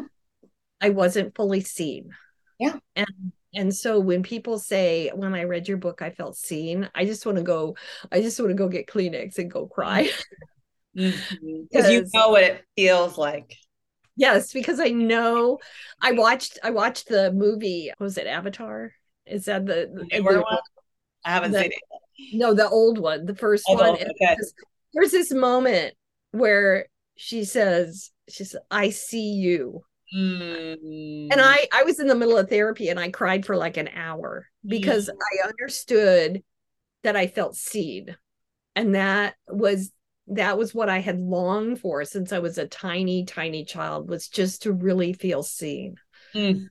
I wasn't fully seen. Yeah. And and so when people say, when I read your book, I felt seen, I just want to go, I just want to go get Kleenex and go cry. Because mm-hmm. you know what it feels like. Yes, because I know I watched I watched the movie. was it Avatar? Is that the, the, the one? I haven't the, seen it. No, the old one, the first oh, one. Okay. There's this moment where she says, "She says, I see you." Mm. And I I was in the middle of therapy and I cried for like an hour because mm. I understood that I felt seen. And that was that was what I had longed for since I was a tiny, tiny child was just to really feel seen. Mm.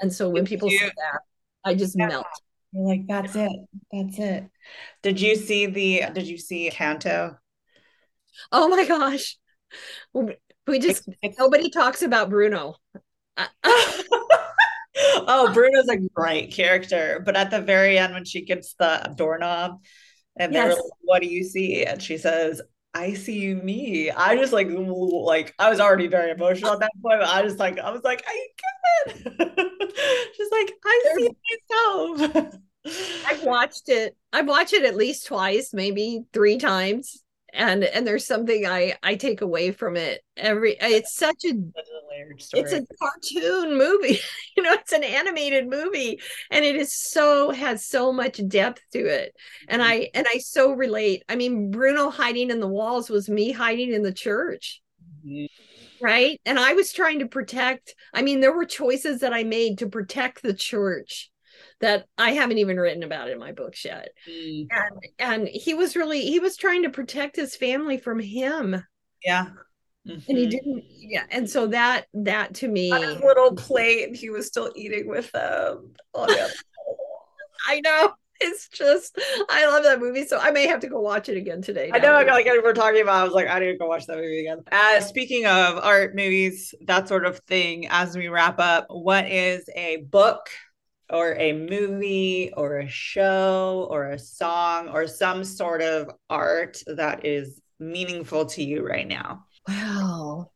And so when people say that, I just yeah. melt. You're like, that's it. That's it. Did you see the did you see Encanto? Oh my gosh. We just nobody talks about Bruno. oh, Bruno's a great character. But at the very end, when she gets the doorknob and they're yes. like, What do you see? And she says, I see me. I just like like I was already very emotional at that point. I just like I was like I get it. just like I see myself. I've watched it. I've watched it at least twice, maybe three times and and there's something i i take away from it every it's such a, a layered story. it's a cartoon movie you know it's an animated movie and it is so has so much depth to it and mm-hmm. i and i so relate i mean bruno hiding in the walls was me hiding in the church mm-hmm. right and i was trying to protect i mean there were choices that i made to protect the church that i haven't even written about in my books yet Mm. and and he was really he was trying to protect his family from him Yeah. and he Mhm. didn't yeah and so that that to me his little plate, he was still eating with them. Oh, yeah. i know it's just i love that movie so i may have to go watch it again today I know, now. like we're talking about. I was like, I need to go watch that movie again. Uh, speaking of art, movies, that sort of thing. As we wrap up, what is a book or a movie or a show or a song or some sort of art that is meaningful to you right now? Wow.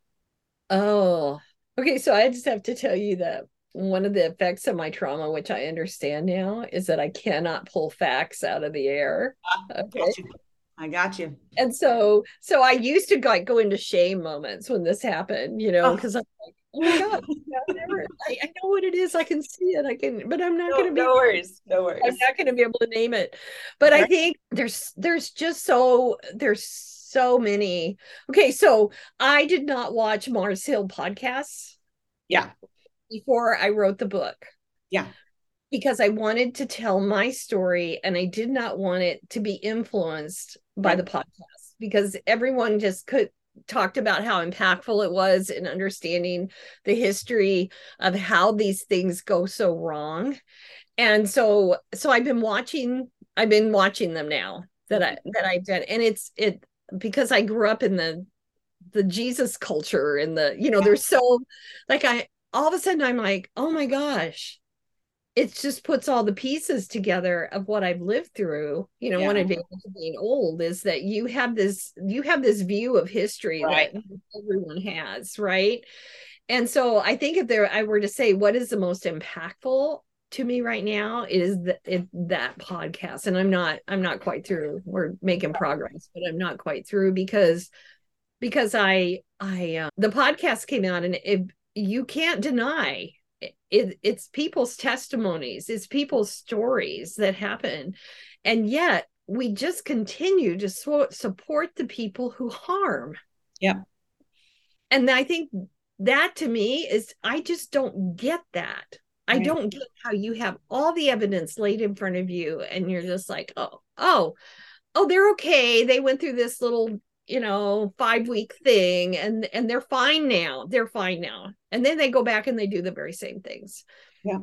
Oh, okay. So I just have to tell you that one of the effects of my trauma, which I understand now, is that I cannot pull facts out of the air. Ah, okay. Got. I got you. And so, so I used to like go into shame moments when this happened, you know, Oh. because I'm like, oh my God, I, never, I, I know what it is. I can see it. I can, but I'm not No, going to be no worries. No worries. I'm not going to be able to name it. But I think there's there's just so there's so many. Okay, so I did not watch Mars Hill podcasts Yeah. before I wrote the book. Yeah. Because I wanted to tell my story and I did not want it to be influenced by Right. the podcast because everyone just could talked about how impactful it was in understanding the history of how these things go so wrong. And so so i've been watching i've been watching them now that i mm-hmm. that i've done and it's it because i grew up in the the jesus culture and the you know there's so like i all of a sudden i'm like oh my gosh it just puts all the pieces together of what i've lived through you know one Yeah. advantage of being old is that you have this you have this view of history Right. that everyone has right and so I think if there I were to say what is the most impactful to me right now, it is the, it, that podcast. And I'm not I'm not quite through. We're making progress, but I'm not quite through because because I I uh, the podcast came out and it, you can't deny it, it it's people's testimonies, it's people's stories that happen. And yet we just continue to so, support the people who harm. Yep. And I think that to me is I just don't get that. I don't get how you have all the evidence laid in front of you and you're just like, oh, oh, oh, they're okay. They went through this little, you know, five week thing and and they're fine now. They're fine now. And then they go back and they do the very same things. Yeah.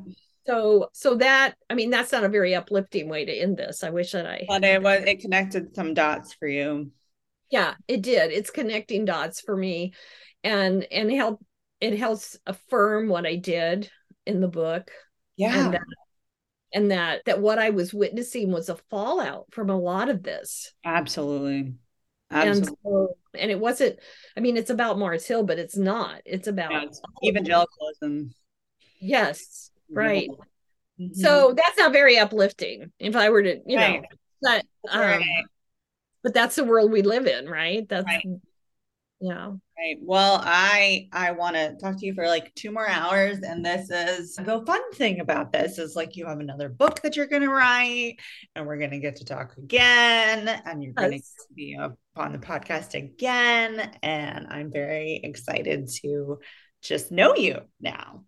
So so that I mean that's not a very uplifting way to end this. I wish that I But it was it connected some dots for you. yeah it did it's connecting dots for me and and help it helps affirm what i did in the book Yeah. and that, and that that what i was witnessing was a fallout from a lot of this Absolutely. And so and it wasn't i mean it's about mars hill but it's not it's about Yeah, it's evangelicalism. yes right Mhm. so that's not very uplifting if i were to you know but um, Right. but that's the world we live in right that's Right. yeah Right. Well, I I want to talk to you for like two more hours, and this is the fun thing about this is like you have another book that you're going to write, and we're going to get to talk again, and you're going to be up on the podcast again, and I'm very excited to just know you now.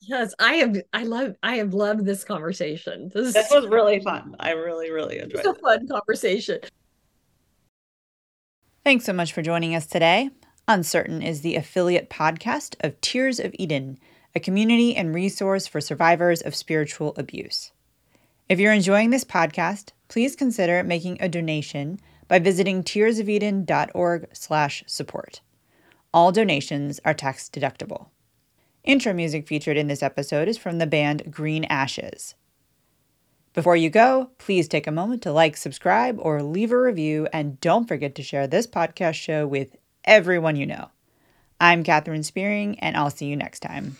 Yes, I have. I love. I have loved this conversation. This, This was really fun. I really really enjoyed is a it. fun conversation. Thanks so much for joining us today. Uncertain is the affiliate podcast of Tears of Eden, a community and resource for survivors of spiritual abuse. If you're enjoying this podcast, please consider making a donation by visiting tearsofeden.org/support. All donations are tax deductible. Intro music featured in this episode is from the band Green Ashes. Before you go, please take a moment to like, subscribe, or leave a review, and don't forget to share this podcast show with everyone you know. I'm Catherine Spearing, and I'll see you next time.